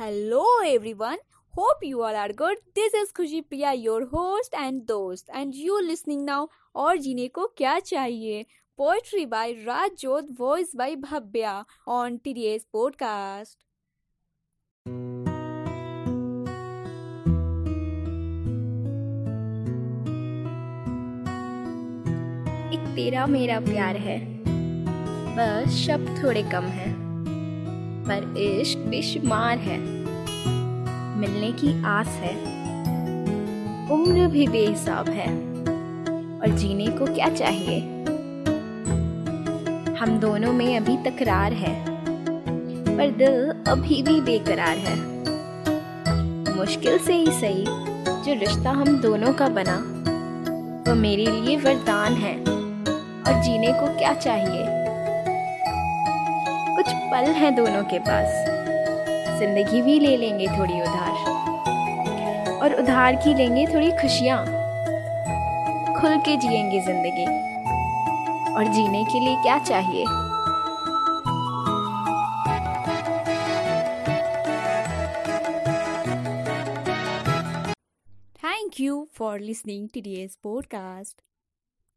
Hello everyone hope you all are good this is Khushi Priya your host and दोस्त and you listening now और जीने को क्या चाहिए? Poetry by Rajot voice by Bhavya on TDS podcast तेरा मेरा प्यार है। बस शब्द थोड़े कम हैं। पर इश्क बेशुमार है। मिलने की आस है। उम्र भी बेहिसाब है। और जीने को क्या चाहिए? हम दोनों में अभी तकरार है। पर दिल अभी भी बेकरार है। मुश्किल से ही सही, जो रिश्ता हम दोनों का बना, वो मेरे लिए वरदान है। और जीने को क्या चाहिए? कुछ पल हैं दोनों के पास। ज़िंदगी भी ले लेंगे थोड़ी उधार। और उधार की लेंगे थोड़ी खुशियाँ। खुल के जिएँगे ज़िंदगी। और जीने के लिए क्या चाहिए? Thank you for listening to today's podcast.